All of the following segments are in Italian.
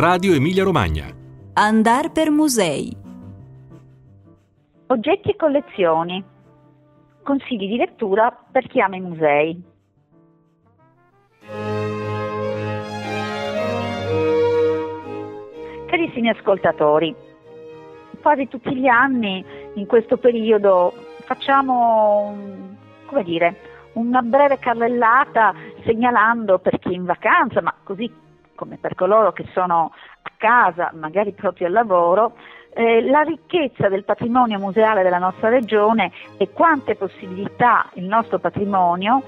Radio Emilia Romagna. Andar per musei. Oggetti e collezioni. Consigli di lettura per chi ama i musei. Carissimi ascoltatori, quasi tutti gli anni in questo periodo facciamo, come dire, una breve carrellata segnalando per chi è in vacanza, ma così come per coloro che sono a casa, magari proprio al lavoro, eh, la ricchezza del patrimonio museale della nostra regione e quante possibilità il nostro patrimonio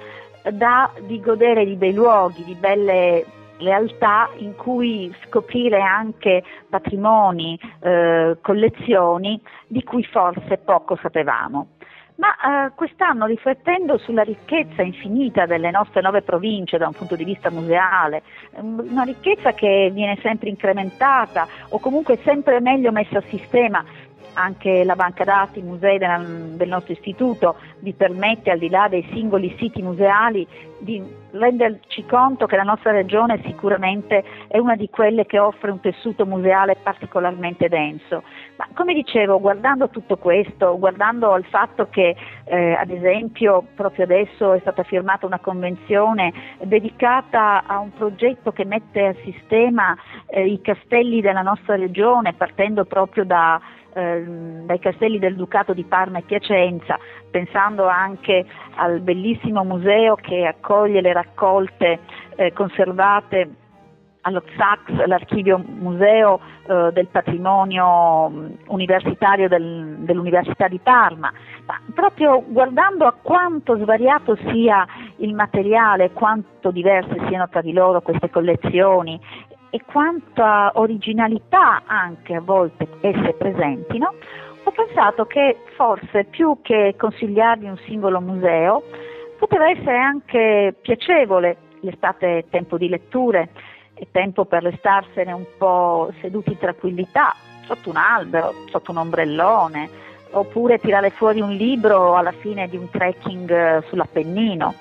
dà di godere di bei luoghi, di belle realtà in cui scoprire anche patrimoni, eh, collezioni di cui forse poco sapevamo. Ma eh, quest'anno, riflettendo sulla ricchezza infinita delle nostre nove province da un punto di vista museale, ehm, una ricchezza che viene sempre incrementata o comunque sempre meglio messa a sistema anche la banca dati musei del, del nostro istituto vi permette, al di là dei singoli siti museali, di renderci conto che la nostra regione sicuramente è una di quelle che offre un tessuto museale particolarmente denso. Ma come dicevo, guardando tutto questo, guardando al fatto che eh, ad esempio proprio adesso è stata firmata una convenzione dedicata a un progetto che mette a sistema eh, i castelli della nostra regione, partendo proprio da Ehm, dai castelli del Ducato di Parma e Piacenza, pensando anche al bellissimo museo che accoglie le raccolte eh, conservate allo ZAX, l'archivio museo eh, del patrimonio mm, universitario del, dell'Università di Parma, ma proprio guardando a quanto svariato sia il materiale, quanto diverse siano tra di loro queste collezioni e quanta originalità anche a volte esse presentino, ho pensato che forse più che consigliarvi un singolo museo, poteva essere anche piacevole, l'estate è tempo di letture, è tempo per restarsene un po' seduti in tranquillità, sotto un albero, sotto un ombrellone, oppure tirare fuori un libro alla fine di un trekking sull'Appennino.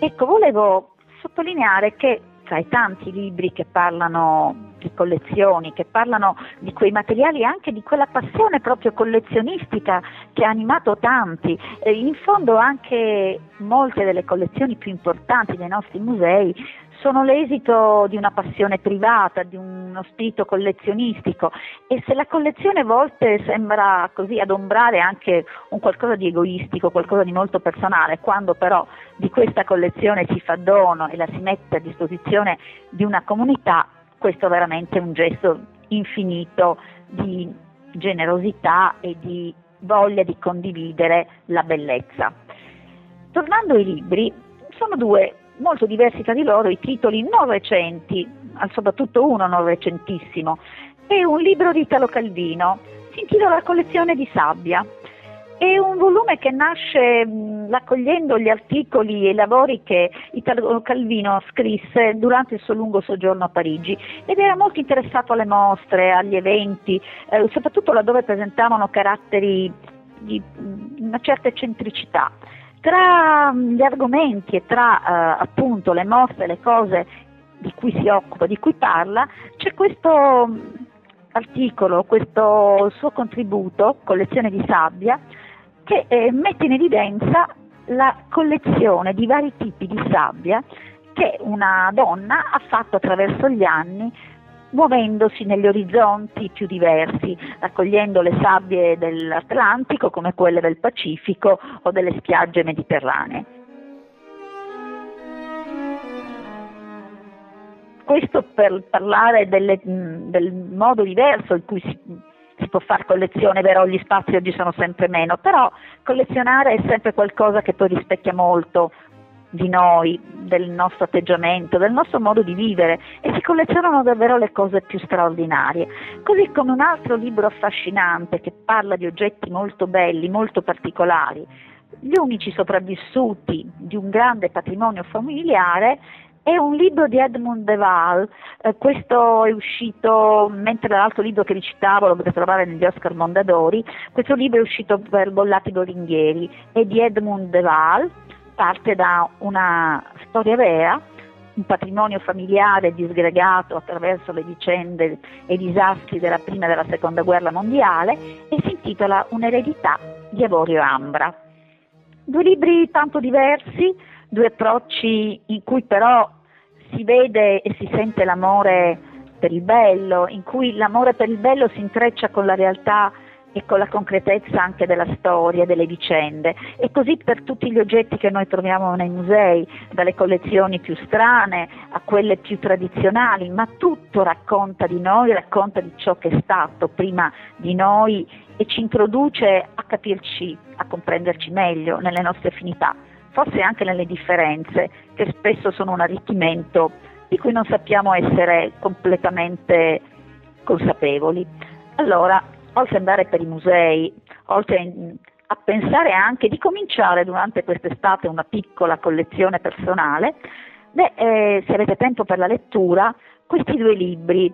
Ecco, volevo sottolineare che tra i tanti libri che parlano di collezioni, che parlano di quei materiali e anche di quella passione proprio collezionistica che ha animato tanti. E in fondo anche molte delle collezioni più importanti dei nostri musei sono l'esito di una passione privata, di uno spirito collezionistico e se la collezione a volte sembra così adombrare anche un qualcosa di egoistico, qualcosa di molto personale, quando però di questa collezione si fa dono e la si mette a disposizione di una comunità, questo è veramente un gesto infinito di generosità e di voglia di condividere la bellezza. Tornando ai libri, sono due molto diversi tra di loro i titoli non recenti, soprattutto uno non recentissimo, è un libro di Italo Calvino, si intitola La collezione di sabbia. È un volume che nasce mh, raccogliendo gli articoli e i lavori che Italo Calvino scrisse durante il suo lungo soggiorno a Parigi ed era molto interessato alle mostre, agli eventi, eh, soprattutto laddove presentavano caratteri di una certa eccentricità. Tra mm, gli argomenti e tra eh, appunto le mostre, le cose di cui si occupa, di cui parla, c'è questo mm, articolo, questo suo contributo, collezione di sabbia, che eh, mette in evidenza la collezione di vari tipi di sabbia che una donna ha fatto attraverso gli anni muovendosi negli orizzonti più diversi, raccogliendo le sabbie dell'Atlantico come quelle del Pacifico o delle spiagge mediterranee. Questo per parlare delle, del modo diverso in cui si, si può fare collezione, vero, gli spazi oggi sono sempre meno, però collezionare è sempre qualcosa che poi rispecchia molto di noi, del nostro atteggiamento, del nostro modo di vivere e si collezionano davvero le cose più straordinarie. Così come un altro libro affascinante che parla di oggetti molto belli, molto particolari, gli unici sopravvissuti di un grande patrimonio familiare è un libro di Edmund de Waal, eh, questo è uscito, mentre l'altro libro che vi citavo lo potete trovare negli Oscar Mondadori, questo libro è uscito per Bollati Boringhieri, è di Edmund de Waal, parte da una storia vera un patrimonio familiare disgregato attraverso le vicende e i disastri della prima e della seconda guerra mondiale e si intitola Un'eredità di Avorio Ambra. Due libri tanto diversi, due approcci in cui però si vede e si sente l'amore per il bello, in cui l'amore per il bello si intreccia con la realtà e con la concretezza anche della storia, delle vicende. E così per tutti gli oggetti che noi troviamo nei musei, dalle collezioni più strane a quelle più tradizionali, ma tutto racconta di noi, racconta di ciò che è stato prima di noi e ci introduce a capirci, a comprenderci meglio nelle nostre affinità, forse anche nelle differenze, che spesso sono un arricchimento di cui non sappiamo essere completamente consapevoli. Allora, oltre ad andare per i musei, oltre a pensare anche di cominciare durante quest'estate una piccola collezione personale, beh, eh, se avete tempo per la lettura, questi due libri,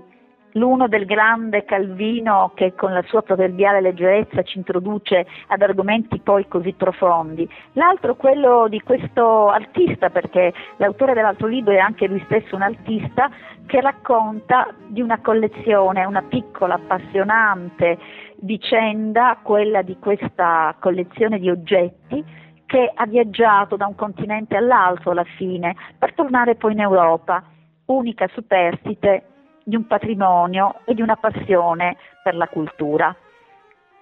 l'uno del grande Calvino che con la sua proverbiale leggerezza ci introduce ad argomenti poi così profondi, l'altro quello di questo artista, perché l'autore dell'altro libro è anche lui stesso un artista, che racconta di una collezione, una piccola, appassionante vicenda, quella di questa collezione di oggetti che ha viaggiato da un continente all'altro alla fine per tornare poi in Europa, unica superstite di un patrimonio e di una passione per la cultura.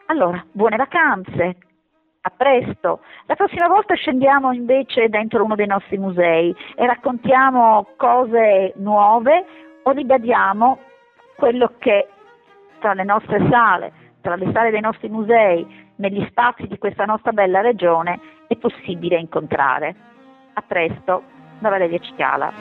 Allora, buone vacanze, a presto. La prossima volta scendiamo invece dentro uno dei nostri musei e raccontiamo cose nuove o ribadiamo quello che tra le nostre sale, tra le sale dei nostri musei, negli spazi di questa nostra bella regione è possibile incontrare. A presto, da Valeria Cicala.